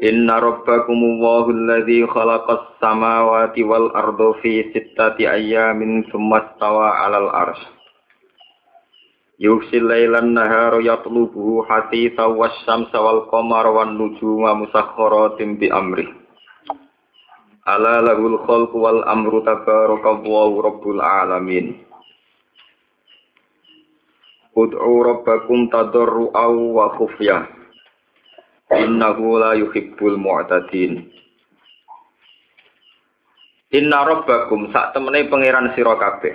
Inna rabbakumullahu alladhi khalaqas samawati wal ardo fi sittati ayyamin thumma stawa 'alal arsy. Yughsil lailan nahara yatlubuhu hasitha wasyamsa wal qamara wan nujuma musakhkharatin bi amri. Ala lahul khalqu wal amru tabarakallahu rabbul alamin. Ud'u rabbakum tadarru'aw wa khufyah. Innahu la yuhibbul mu'tadin. Inna rabbakum sak temene pangeran sira kabeh.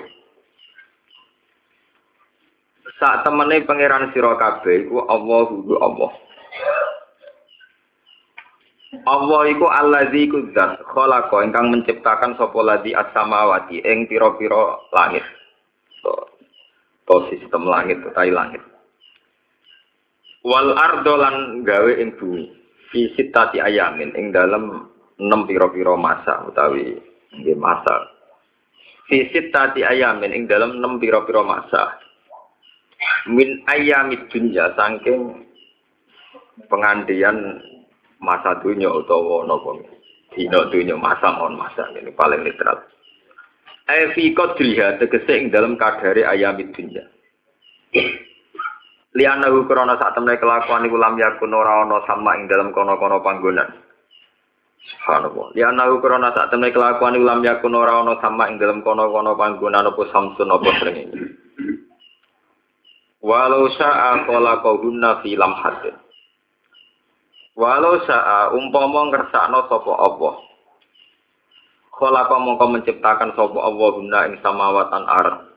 Sak temene pangeran sira kabeh iku Allahu Allah. Allah iku allazi kudzat khalaqa ingkang menciptakan sapa ladzi as-samawati ing pira-pira langit. To sistem langit utawi langit wal ardo lan gawe ing bumi. Fi sitati ayamin ing dalem enam pira-pira masa utawi nggih masa. Fi sitati ayamin ing dalem enam pira-pira masa. Min ayamid dunya saking pengandian masa dunia utawa napa? Dina dunya masa mon masa ini paling literal. Fi qadriha tegese ing dalem kadare ayamid dunya Liana hu krana sak temne kelakuan iku lam yakun ora ana sama ing dalam kono-kono panggonan. Subhanallah. Liana hu krana sak temne kelakuan iku lam yakun ora ana sama ing dalam kono-kono panggonan apa samsun apa srengenge. Walau sa'a khalaqahunna fi lamhatin. Walau sa'a umpama ngersakno sapa apa. Khalaqa mongko menciptakan sapa Allah guna ing samawatan ardh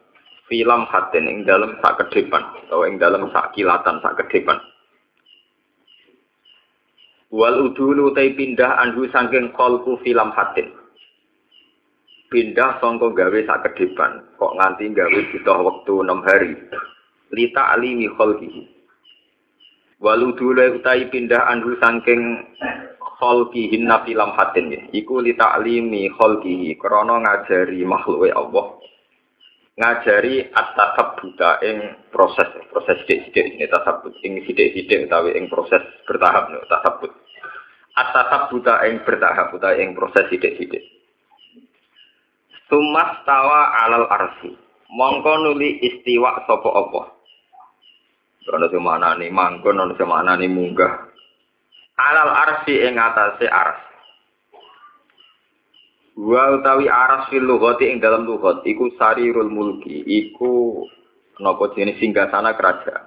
film hatin ing dalam sak ke depan atau ing dalam sak kilatan sak ke depan. Wal udulu tai pindah anhu saking kolku film hatin pindah songko gawe sak ke depan kok nganti gawe butuh waktu enam hari. Lita alimi kholkihi wal udulu utai pindah anhu saking kholkihin na film hatin iku lita alimi kholkihi krono ngajari makhluk Allah ngajari at-tasab buta ing proses proses sidik-sidik ini tasabut ing sidik-sidik utawi ing proses bertahap no tasabut at-tasab buta ing bertahap utawi ing proses sidik-sidik. Tumas tawa alal arsi. Mongko nuli istiwa sopo opo Ono sing maknane manggon ono sing maknane munggah. Alal arsi ing atase ars Wa utawi aras fil lughati ing dalam lughat iku sarirul mulki, iku napa jenis singgasana kerajaan.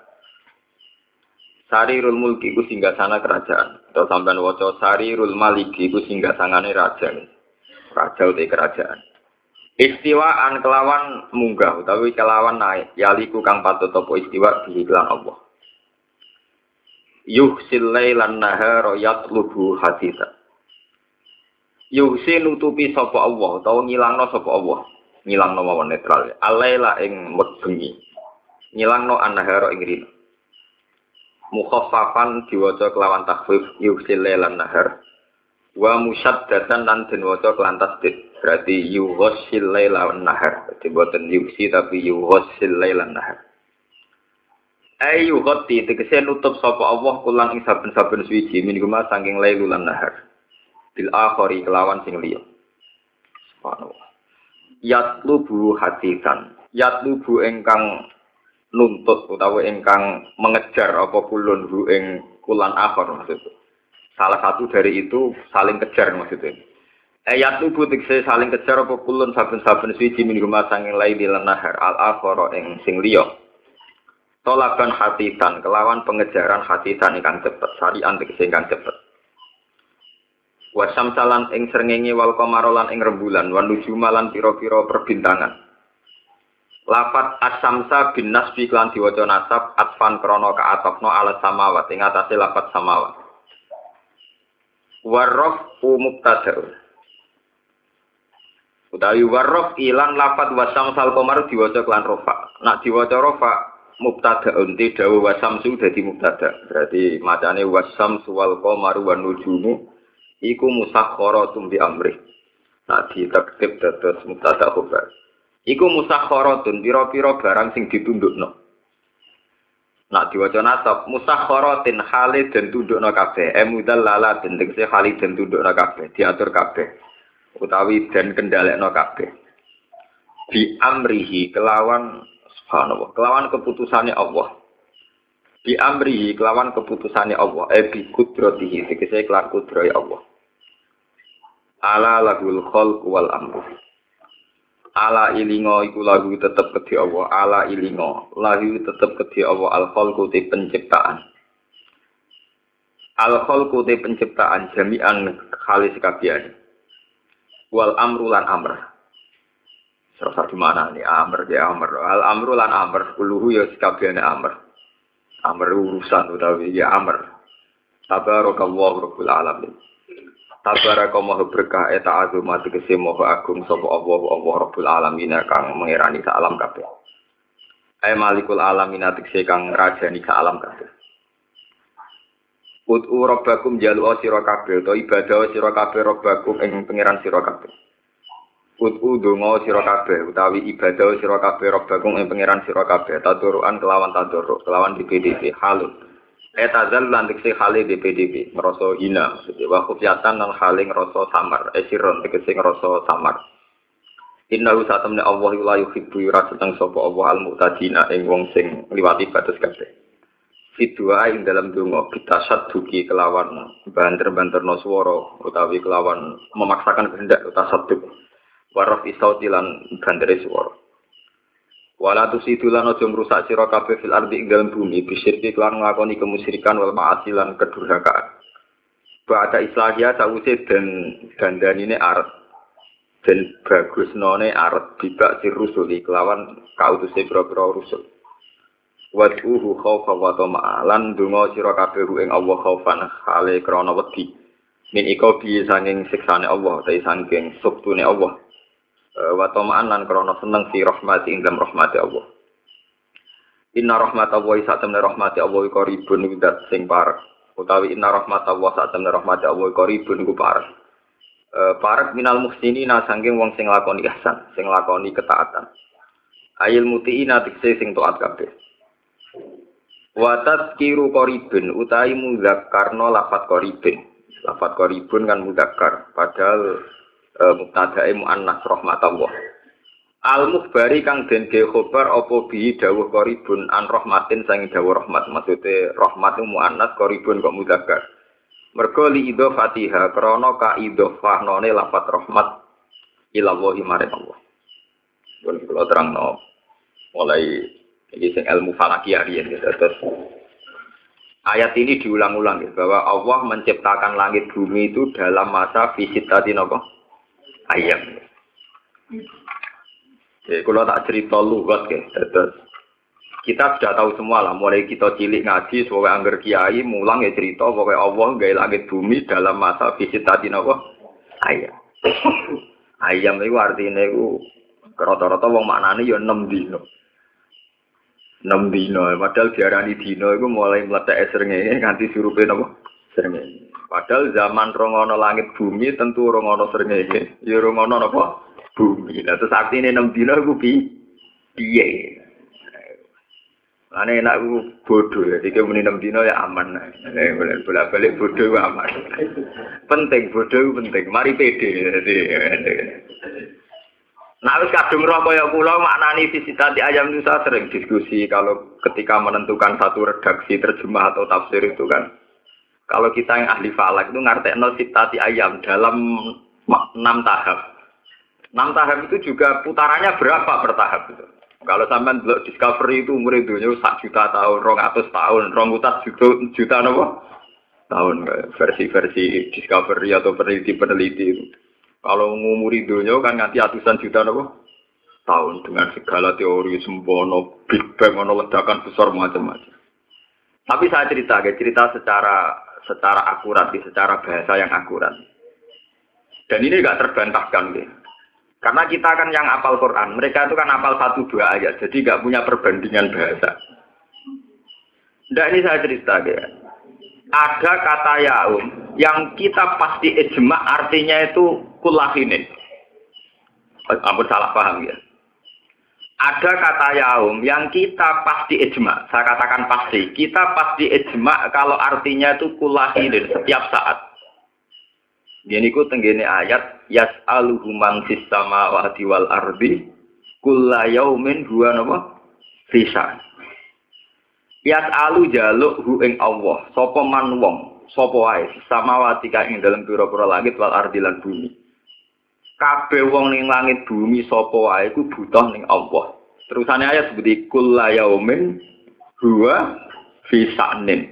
Sarirul mulki iku singgasana kerajaan. Atau sampean waca sarirul maliki iku singgasangane raja. Raja uti kerajaan. Istiwaan kelawan munggah utawi kelawan naik yaliku kang patut apa istiwa diiklan Allah. Yuhsil lailan nahara yatlubu haditha yuhsi nutupi sapa Allah utawa ngilangno sapa Allah. Ngilangno mawon netral. Alaila ing bengi ngilangno annahara ing rino mukhaffafan diwaca kelawan takhfif yuhsi lailan nahar. Wa musyaddatan lan den waca kelan tasdid. Berarti yuhsil lailan nahar. Dadi boten yuhsi tapi yuhsil lailan nahar. Ayu ghati tegese nutup sapa Allah kulang ing saben-saben suwiji min guma saking lailulan nahar bil akhari kelawan sing liya. Subhanallah. Yatlubu hatisan yatlubu engkang nuntut utawa engkang mengejar apa kulun hu ing kulan akhir maksudnya. Salah satu dari itu saling kejar maksudnya. Ayat tubuh tikse saling kejar apa kulun saben-saben suci min rumah sanging laili lan nahar. Al akhara ing sing liya. Tolakan hatisan kelawan pengejaran hatisan ingkang cepet. Sarian tegese ingkang cepet wasam salan ing srengenge wal komarolan ing rembulan wan nujumalan pira-pira perbintangan lafat asamsa bin nasbi klan diwaca nasab atfan krana kaatofno ala samawat ing atase lafat samawat Warrof mubtada. Utawi warrof ilan lafat wasam sal komar diwaca kelan rofa. Nak diwaca rofa mubtada unti dawu wasam su dadi mubtada. Berarti macane wasam suwal komar wan nujumu iku musakhkharatum bi amri. Nak ditektip dados mubtada khobar. Iku musakhkharatun pira-pira barang sing ditundukno. Nak diwaca nasab musakharatin hale dan tundukna kabeh. Emudal lala den tegese hale dan tundukna kabeh, diatur kabeh. Utawi dan kendalekno kabeh. Di amrihi kelawan subhanallah, kelawan keputusannya Allah. Di amrihi kelawan keputusannya Allah, eh bi kudratihi, tegese kelan kudroy Allah. Ala lahul khalq wal amru ala ilingo iku lagu tetep kedhi Allah. Ala ilingo. Lagu tetep kedhi Allah. Al khalqu penciptaan. Al khalqu penciptaan jami'an khalis kabehane wal amru lan amr. Serasa di mana nih? Amr ya amr. Al amru lan amr. Kuluhu ya kabehane amr. Amr urusan utawi ya amr. Tabarakallahu rabbul alamin Tabaraka maha berkah eta azumat tegese maha agung sapa Allah Allah Rabbul alamin kang mengerani sak alam kabeh. Ay malikul alamin tegese kang rajani sak alam kabeh. Ud'u rabbakum jalu sira kabeh utawa ibadah sira kabeh rabbakum ing pangeran sira kabeh. Ud'u donga sira kabeh utawi ibadah sira kabeh rabbakum ing pangeran sira kabeh taduruan kelawan taduruk kelawan di PDP halus. Etazal lan diksi khali di hina, maksudnya. Wa kufyatan lan khali ngerasa samar, esiron, diksi ngerasa samar. Inna hu satamne Allah la yuhibbu yura sedang sapa Allah al mu'tadina ing wong sing liwati batas kabeh. Fidua ing dalam donga kita saduki kelawan banter-banterno swara utawi kelawan memaksakan kehendak utasaduk. Waraf isauti lan bandere swara. Wala tusidu lan aja ngrusak sira kabeh fil ardi ing dalem bumi bisirki kelan nglakoni kemusyrikan wal ma'asi lan kedurhakaan. Ba'da islahia sawise dan dandanine arep dan bagus none arep bibak si rusuli kelawan kautuse pira-pira rusul. Wad'uhu khaufa wa tama'alan donga sira kabeh ing Allah khaufan hale krana wedi. Min iko bi sanging siksane Allah, ta sanging suktune Allah. Eh, wa tama'an lan krana seneng fi rahmati ing dalam rahmati Allah. Inna rahmat Allah sak temne rahmati Allah ribun iku dat sing parek. Utawi inna rahmat Allah sak temne rahmati Allah ribun iku parek. E, parek minal muhsinina sangking wong sing lakoni ihsan, sing lakoni ketaatan. Ayil mutiina tikse sing taat kabeh. Wa tazkiru qaribun utawi mudzakarno lafat qaribun. Lafat qaribun kan mudzakar, padahal e, muannas rahmatullah. Al mukhbari kang den ge khobar apa bi dawuh qaribun an rahmatin sangi dawuh rahmat. Maksude rahmat muannas qaribun kok mudzakkar. Mergo li Fatiha krana ka idhofahnone lafat rahmat ila Allah maring Allah. Pun kula terangno mulai iki sing ilmu falakiyah riyen terus Ayat ini diulang-ulang ya, bahwa Allah menciptakan langit bumi itu dalam masa visit tadi nopo ayam. Jadi kalau tak cerita lugat ke, terus kita sudah tahu semua lah, mulai kita cilik ngaji, sebagai angger kiai, mulang ya cerita, pokoknya Allah gaya langit bumi dalam masa visitasi nopo ayam. ayam itu artinya itu rata-rata wong maknane ya 6 dino. 6 dino, padahal diarani dino itu mulai meletak srengenge nganti surupe napa? Srengenge. Padahal zaman rongono langit bumi tentu rongono srengenge. Ya rongono napa? Bumi. Nah terus artine 6 dina iku pi piye? Ane enak ku bodoh ya, tiga menit enam dino ya aman. Bolak balik bodoh aman. penting bodoh penting. Mari pede. Nah, wis kadung roh kaya kula maknani visitati ayam itu sering diskusi kalau ketika menentukan satu redaksi terjemah atau tafsir itu kan kalau kita yang ahli falak itu ngerti nol sitati ayam dalam enam tahap. Enam tahap itu juga putarannya berapa per tahap itu. Kalau sampai belok discovery itu umur itu sak juta tahun, rong atus tahun, rong utas juta, juta nopo tahun versi-versi discovery atau peneliti-peneliti itu. Kalau umur dunia kan nganti atusan juta nopo tahun dengan segala teori sembono, big bang, ledakan besar macam-macam. Tapi saya cerita, cerita secara secara akurat, secara bahasa yang akurat. Dan ini nggak terbantahkan, gitu. Karena kita kan yang apal Quran, mereka itu kan apal satu dua ayat, jadi nggak punya perbandingan bahasa. Nah ini saya cerita, ya. Ada kata yaum yang kita pasti ijma artinya itu kulahinin. Ampun salah paham ya. Ada kata yaum yang kita pasti ijma. Saya katakan pasti. Kita pasti ijma kalau artinya itu kulahinin setiap saat. Ini ku tenggene ayat yas'aluhu man fis samawati wal ardi kulla yaumin huwa napa fisa. Yas'alu jaluk hu ing Allah sapa man wong sapa wae samawati ka ing dalem pira-pira langit wal ardi lan bumi. Kabeh wong ning langit bumi sapa wae ku butuh ning Allah. Terusane ayat seperti kulla yaumin huwa fisanin.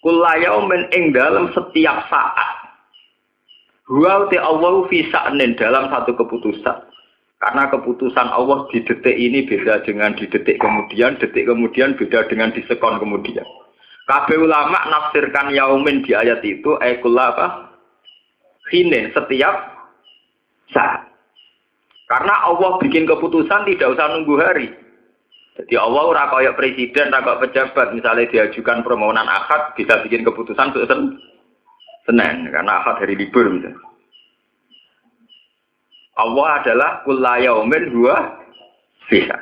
Kulla yaumin ing dalam setiap saat Wa te Allah fi sa'nin dalam satu keputusan. Karena keputusan Allah di detik ini beda dengan di detik kemudian, detik kemudian beda dengan di sekon kemudian. Kabeh ulama nafsirkan yaumin di ayat itu ayatullah apa? Hinin setiap saat. Karena Allah bikin keputusan tidak usah nunggu hari. Jadi Allah ora kaya presiden, ora kaya pejabat, misalnya diajukan permohonan akad bisa bikin keputusan Senin. Senin karena akad hari libur misalnya. Allah adalah kulayaumin dua bisa.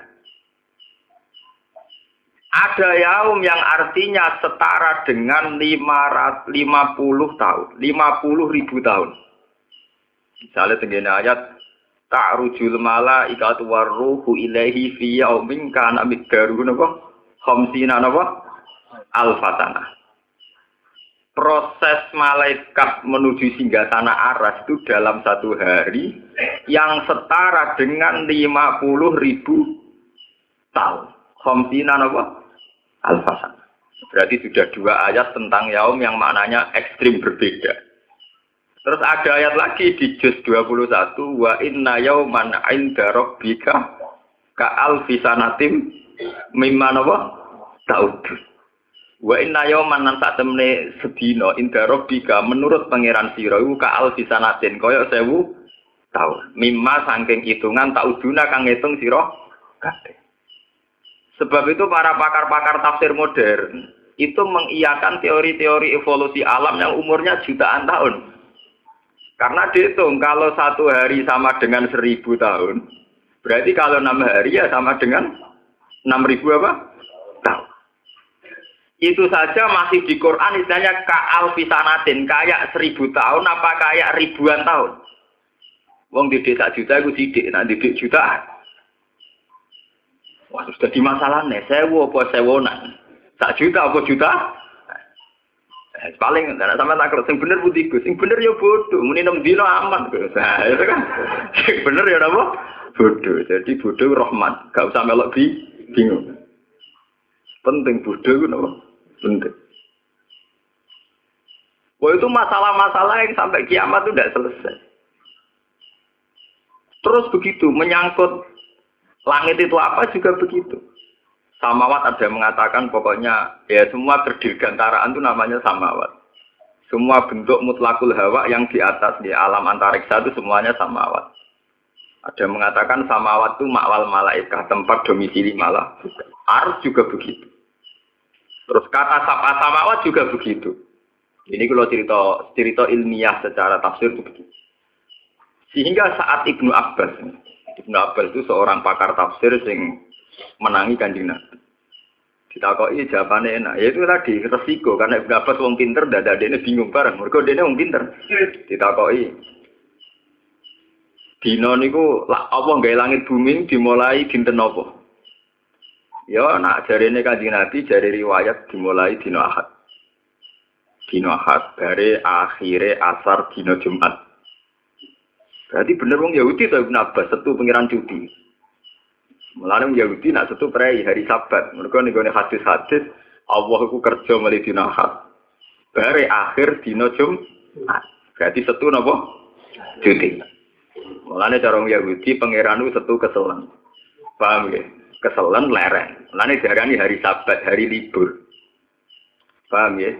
Ada yaum yang artinya setara dengan 550 tahun, 50 ribu tahun. Misalnya tenggene ayat ta'rujul malaikatu warruhu ilaihi fi yaumin kana miqdaruhu napa? Khamsina napa? Alfatana proses malaikat menuju singgah tanah aras itu dalam satu hari yang setara dengan 50 ribu tahun. Khomsina apa? Alfasan. Berarti sudah dua ayat tentang yaum yang maknanya ekstrim berbeda. Terus ada ayat lagi di juz 21 wa inna yauman inda rabbika ka alfisanatim mimma napa? Ta'udun. Wa inna yawman nan temne sedina inda rabbika menurut pangeran sira iku ka alfisanatin kaya sewu tahun. Mimma saking hitungan tak uduna kang ngitung sira kabeh. Sebab itu para pakar-pakar tafsir modern itu mengiyakan teori-teori evolusi alam yang umurnya jutaan tahun. Karena dihitung kalau satu hari sama dengan seribu tahun, berarti kalau enam hari ya sama dengan enam ribu apa? Itu saja masih di Quran istilahnya ka'al fisanatin, kayak seribu tahun apa kayak ribuan tahun. Wong di desa juta itu sidik, nah di jutaan. Wah, sudah di masalah nih, sewa apa sewonan. Tak juta apa juta? Eh, paling tidak sama tak sing bener putih gus, sing bener ya bodoh, muni enam dino aman gus. Nah, kan, sing bener ya apa? Bodoh. Jadi bodoh rahmat, gak usah melok bi bingung. Penting bodoh itu apa? Penting. Wah itu masalah-masalah yang sampai kiamat itu tidak selesai. Terus begitu, menyangkut langit itu apa juga begitu. Samawat ada yang mengatakan pokoknya ya semua terdirgantaraan itu namanya samawat. Semua bentuk mutlakul hawa yang di atas di alam antariksa itu semuanya samawat. Ada yang mengatakan samawat itu makwal malaikat, tempat domisili malah. Arus juga begitu. Terus kata sapa samawat juga begitu. Ini kalau cerita cerita ilmiah secara tafsir itu begitu. Sehingga saat Ibnu Abbas, Ibnu Abbas itu seorang pakar tafsir yang menangi kanjeng Nabi. Ditakoi jawabannya enak. Ya itu tadi resiko karena Ibnu Abbas wong pinter, dada dia bingung bareng. Mereka dia wong pinter. Ditakoi. Dino niku apa nggak langit bumi dimulai dinten apa? Ya nak ini Kanjeng Nabi jari riwayat dimulai dino Ahad. Dino Ahad dari akhirnya asar dino Jumat. Berarti bener wong Yahudi atau Ibn Abbas satu pengiran cuti. Mulane Yahudi nak satu prei hari Sabat. Mereka nih hadis-hadis Allah aku kerja mulai dino Ahad. Dari akhir dino Jumat. Berarti satu napa? Cuti. Mulane cara Yahudi pangeran satu keselan. Paham ya? keselan lereng. Lalu darani hari sabat, hari libur. Paham ya?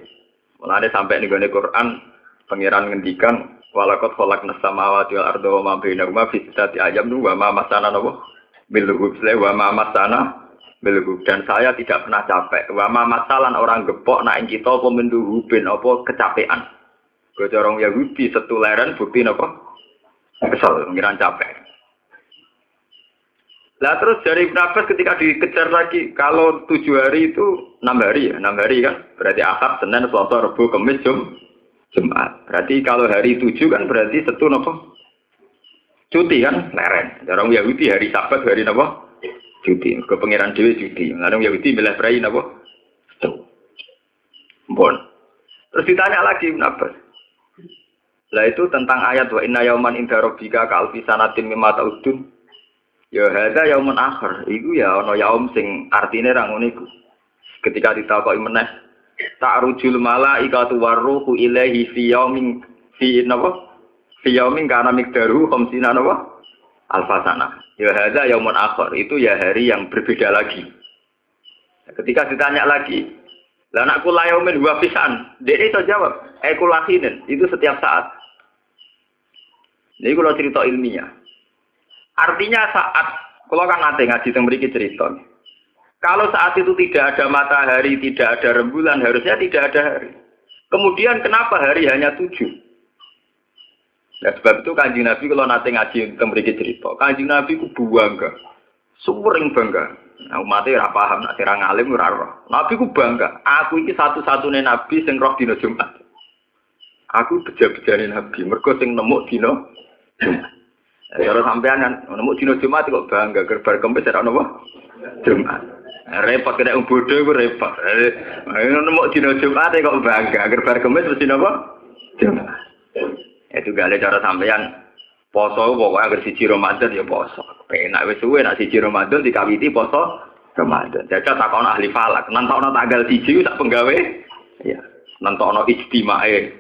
Mulane sampai nih Quran pangeran ngendikan walakot kolak nasamawati wal ardo wa ma bainahuma fi ayam wa ma masana napa bil wa ma masana. Bil dan saya tidak pernah capek. Wa ma masalan orang gepok nak kita apa menduhubin apa kecapean. Gocorong Yahudi setuleren bukti napa kesel ngiran capek. Lah terus dari Ibn Abbas ketika dikejar lagi, kalau tujuh hari itu enam hari ya, enam hari kan, berarti Ahad, Senin, Selasa, Rabu, Kamis, Jum, Jumat. Berarti kalau hari tujuh kan berarti satu nopo cuti kan, leren. Orang Yahudi hari Sabat hari nopo cuti. Ke pangeran dewi cuti. Orang Yahudi milih perai nopo tuh. Bon. Terus ditanya lagi Abbas. Lah itu tentang ayat wa inna yauman inda rabbika ka sanatin mimma ta'udun. Ya hadza yaumun akhir. Iku ya ana yaum sing artine ra ngono iku. Ketika ditakoki meneh ta'rujul malaikatu warruhu ilaihi fi yaumin fi napa? Fi yaumin kana miqdaru khamsina napa? Alfasana. Ya hadza yaumun akhir. Itu ya hari yang berbeda lagi. Ketika ditanya lagi, lah anakku layaumin dua pisan. Dia itu jawab, ekulahinin. Itu setiap saat. Ini kalau cerita ilmiah. Artinya saat kalau kan nanti ngaji yang beri cerita. Kalau saat itu tidak ada matahari, tidak ada rembulan, harusnya tidak ada hari. Kemudian kenapa hari hanya tujuh? Nah, sebab itu kanjeng Nabi kalau nanti ngaji tentang beri cerita, kanjeng Nabi ku bangga, sering bangga. Nah, umatnya ora paham, nak sirang alim ora roh. Nabi ku bangga, aku ini satu-satunya Nabi sing roh dino Jumat. Aku beja-bejane Nabi, mergo sing nemu dino Jumat. Kalau sampean kan nemu dino Jumat kok bangga gerbar kempes ora napa? Jumat. Repot kena wong bodho iku repot. Nemu dino Jumat kok bangga gerbar kempes mesti napa? Jumat. Itu ada cara sampean poso pokoknya agar siji Ramadan ya poso. Penak wis suwe nak siji Ramadan dikawiti poso Ramadan. Jajal takon ahli falak, nantokno tanggal siji sak penggawe. Ya, nantokno istimae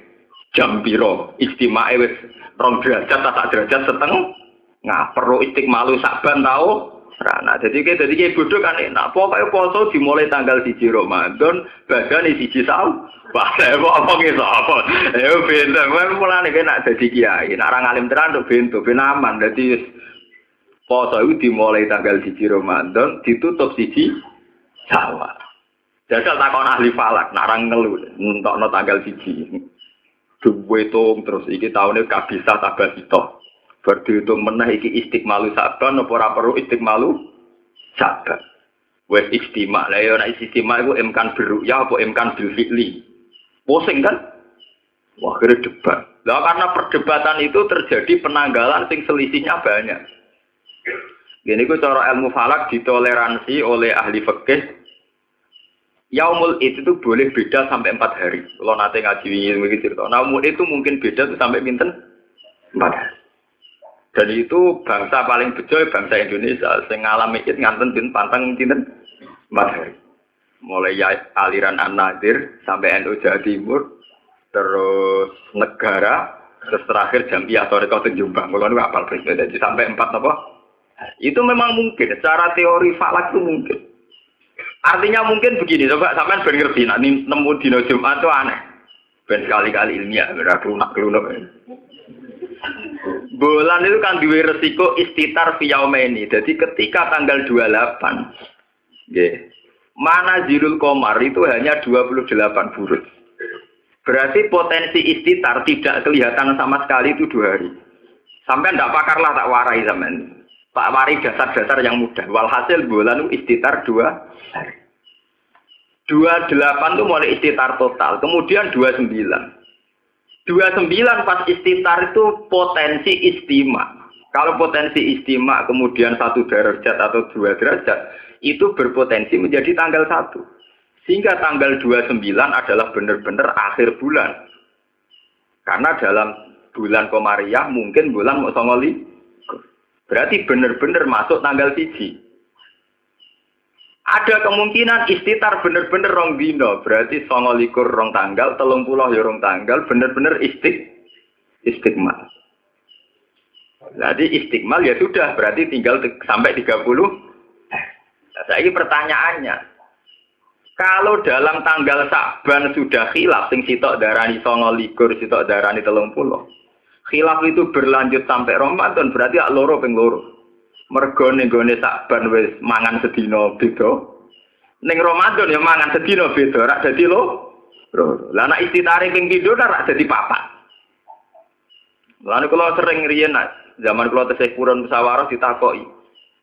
jam piro, istimae wis rong derajat tak derajat setengah Nah, perlu istiqmalu saban tau. Nah, jadi kayak jadi kayak bodoh kan enak. Pokoknya poso dimulai tanggal siji Ramadan, badan di siji sahur. Wah, apa apa gitu apa? Ya bento, kan mulai nih nak jadi kiai. Nak orang alim terang tuh bento, ben aman. Jadi poso itu dimulai tanggal siji Ramadan, ditutup siji Syawal. Jajal takon ahli falak, narang ngeluh, untuk no tanggal siji. Duwe terus iki tahunnya kabisa tabasito. Berdihitung menah iki istiqmalu saban apa ora perlu istiqmalu saban. Wes istimak. Lah ya nek istimak iku emkan ya apa emkan bil. Pusing kan? Wah, kira debat. Lah karena perdebatan itu terjadi penanggalan sing selisihnya banyak. Gini ku cara ilmu falak ditoleransi oleh ahli fikih. Yaumul itu tuh boleh beda sampai empat hari. Kalau nanti ngaji ini cerita, namun itu mungkin beda tuh sampai minten empat hari. Dan itu bangsa paling bejo bangsa Indonesia sing ngalami itu nganten din pantang dinten empat hari. Mulai ya, aliran An-Nadir sampai NU Jawa Timur, terus negara, terus terakhir Jambiah Toriko Jombang. Kalau itu apal jadi sampai empat apa? Itu memang mungkin, secara teori falak itu mungkin. Artinya mungkin begini, coba sampai ben ngerti, nah, nemu dino Jumat itu aneh. Ben sekali-kali ilmiah, lunak kelunak. Bulan itu kan dua resiko istitar ini. Jadi ketika tanggal 28, yeah, mana jirul komar itu hanya 28 burus. Berarti potensi istitar tidak kelihatan sama sekali itu dua hari. Sampai ndak pakarlah tak warai zaman. Pak warai dasar-dasar yang mudah. Walhasil bulan itu istitar dua hari. 28 itu mulai istitar total, kemudian 29. 29 pas istitar itu potensi istima. Kalau potensi istima kemudian satu derajat atau dua derajat, itu berpotensi menjadi tanggal satu. Sehingga tanggal 29 adalah benar-benar akhir bulan. Karena dalam bulan Komariah mungkin bulan Musongoli. Berarti benar-benar masuk tanggal siji. Ada kemungkinan istitar bener-bener rong dino, berarti songo likur rong tanggal, telung pulau ya rong tanggal, bener-bener istik, istiqmal. Jadi istiqmal ya sudah, berarti tinggal sampai 30. Nah, saya ini pertanyaannya, Kalau dalam tanggal Saban sudah khilaf, sing sitok darani songo likur, sitok darani telung puluh. Khilaf itu berlanjut sampai Ramadan, berarti ak loro ping loro. Mergo gone Saban wis mangan sedina beda. Ning Ramadan ya mangan sedina beda, rak dadi lo. Lah nek istitare ping pindho rak dadi papat. Lalu kalau sering riyen zaman kalau tesih purun musyawarah ditakoki.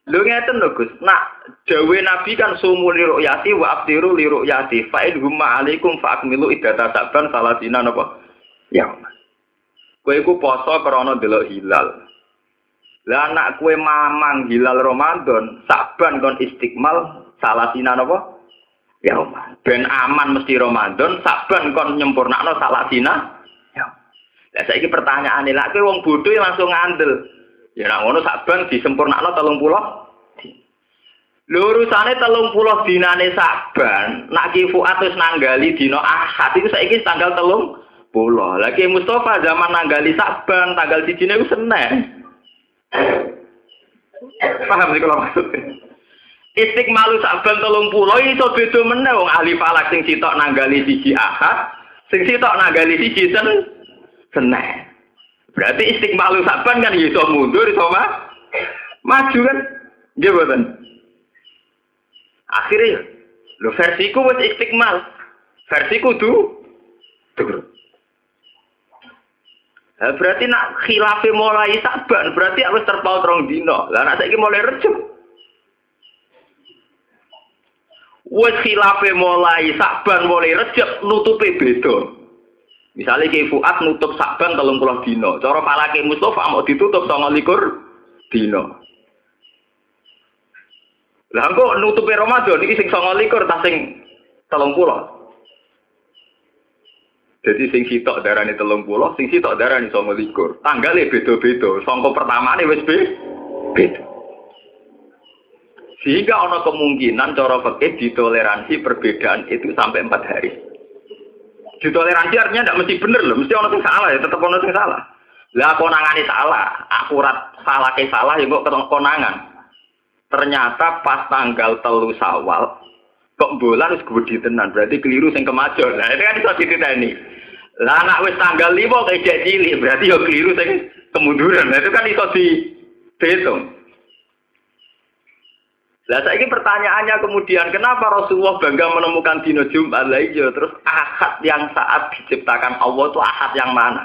Lho ngeten lho Gus, nak dawe Nabi kan sumu li ru'yati wa aftiru li ru'yati fa in humma alaikum fa akmilu iddata saban salasina napa? Ya. Kowe iku poso krana delok hilal. Lah anak kue mamang hilal Ramadan, saban kon istiqmal salasina napa? Ya Ben aman mesti Ramadan, saban kon nyempurnakno salasina. Ya. Lah saiki pertanyaane, lak kowe wong bodoh langsung ngandel. Ya nak ngono saban disempurnakno 30. Lho urusane 30 dinane saban, nak ki Fuad wis nanggali dina Ahad iku saiki tanggal 30. Lagi Mustafa zaman nanggali saban, tanggal sijine iku Senin. Paham sih kalau maksud Istiqmalu saban telung pulau itu beda meneh wong ahli falak sing sitok nanggali siji ahad, sing sitok nanggali siji sen senin. Berarti istiqmalu saban kan iso mundur iso mah maju kan? Nggih mboten. Akhirnya lo versiku wis istiqmal. Versiku tuh tuh. Nah, berarti nak khilafe mulai saban, berarti harus terpaut rong dino. Lah nak saiki mulai recep. Wes khilafe mulai saban mulai recep nutupe beda. Misalnya kayak Fuad nutup Saban telung puluh dino, cara falake Mustafa mau ditutup sama likur dino. Lah kok nutupi Ramadan iki sing sama likur ta sing telung puluh. Jadi sing sitok darani telung puluh, sing sitok darani sama likur. Tanggalnya beda-beda. Songko pertama nih wes beda. Sehingga ono kemungkinan cara fikih ditoleransi perbedaan itu sampai empat hari. Ditoleransi artinya tidak mesti bener loh, mesti orang yang salah ya, tetap orang yang salah. Lah konangan salah, akurat salah ke salah ya kok konangan. Ternyata pas tanggal telu sawal, kok bulan harus tenan, berarti keliru sing kemajon. Nah itu kan iso ini. Lah anak wis tanggal lima kayak cilik, berarti yo keliru sing kemunduran. Nah itu kan iso dihitung. Lah ini pertanyaannya kemudian kenapa Rasulullah bangga menemukan dino Jumat lah iya terus ahad yang saat diciptakan Allah itu ahad yang mana?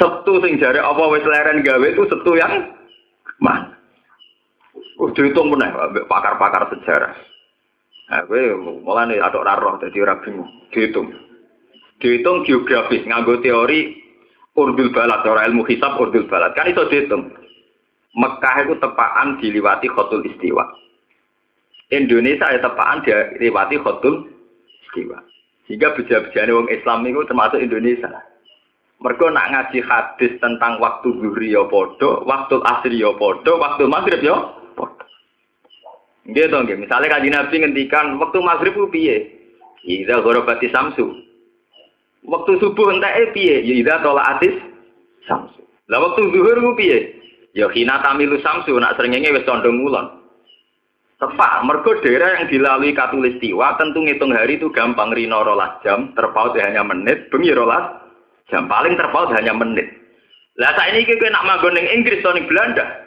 Sabtu sing jare apa wis leren gawe itu Sabtu yang mana? Oh dihitung meneh pakar-pakar sejarah. Nah, gue mulai nih ada roh jadi ora bingung. Dihitung. Dihitung geografis nganggo teori urdul balat, orang ilmu hisab urdul balat. Kan itu dihitung. Mekah itu tepaan diliwati khotul istiwa. Indonesia ya tepaan diliwati khotul istiwa. Sehingga beja-bejane wong Islam itu termasuk Indonesia. Mereka nak ngaji hadis tentang waktu zuhri ya podo, waktu asri ya podo, waktu maghrib ya podo. Gitu nggih. Misalnya kaji Nabi ngendikan waktu maghrib ku piye? Ida gorobati samsu. Waktu subuh entek piye? Ya ida tolak atis samsu. Lah waktu zuhur ku piye? Ya hina tamilu samsu nak seringenge wis condong ngulon. Tepat, mergo daerah yang dilalui katulistiwa tentu ngitung hari itu gampang rino rolas jam, terpaut hanya menit, bengi rolas jam paling terpaut hanya menit. Lah saat ini kita nak manggon ning Inggris atau Belanda,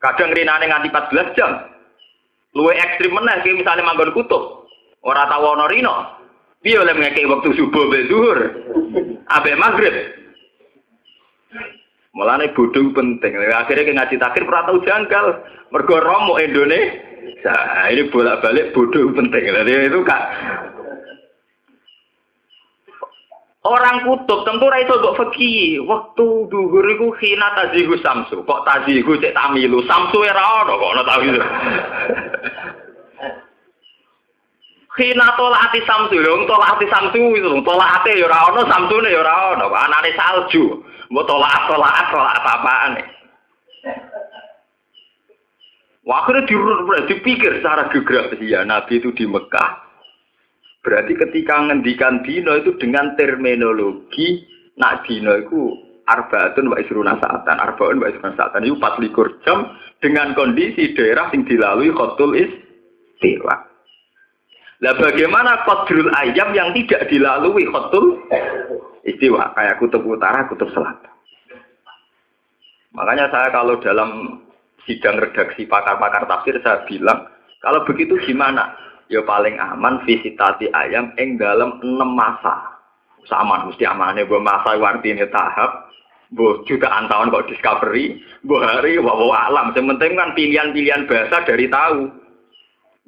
kadang rinane nganti 14 jam. Luwe ekstrim meneh kayak misalnya manggon kutub, ora tau ono rino. Piye oleh ngekek waktu subuh be zuhur, abe maghrib. Mulane bodho penting. Akhirnya ke ngaji takir ora tau romo Indonesia. Nah, ini bolak-balik bodoh penting. Jadi itu kak Orang kutub tentu ra iso mbok. Waktu duhur iku khina tazihu samsu. Kok tazihu cek tamilu. Samsu ora ono kok ono tahu Khina tolak ati samsu, lho tolak ati samsu itu, tolak ati ya ora ono, samsune ya ora ono, anane salju. Mbok tolak tolak tolak apa-apaan. Wah, akhirnya dipikir secara geografis ya Nabi itu di Mekah. Berarti ketika ngendikan dino itu dengan terminologi nak dino itu arbaatun wa isruna saatan, arbaun wa isruna saatan itu 24 jam dengan kondisi daerah yang dilalui khotul istiwa. Lah bagaimana kodrul ayam yang tidak dilalui khotul istiwa kayak kutub utara, kutub selatan. Makanya saya kalau dalam sidang redaksi pakar-pakar tafsir saya bilang kalau begitu gimana? Ya paling aman visitasi ayam ing dalam enam masa. Sama mesti amannya gue masa artinya tahap. Bu jutaan tahun kok discovery, bu hari wawa alam. Sementing kan pilihan-pilihan bahasa dari tahu.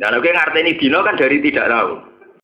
Dan oke ngerti ini dino kan dari tidak tahu.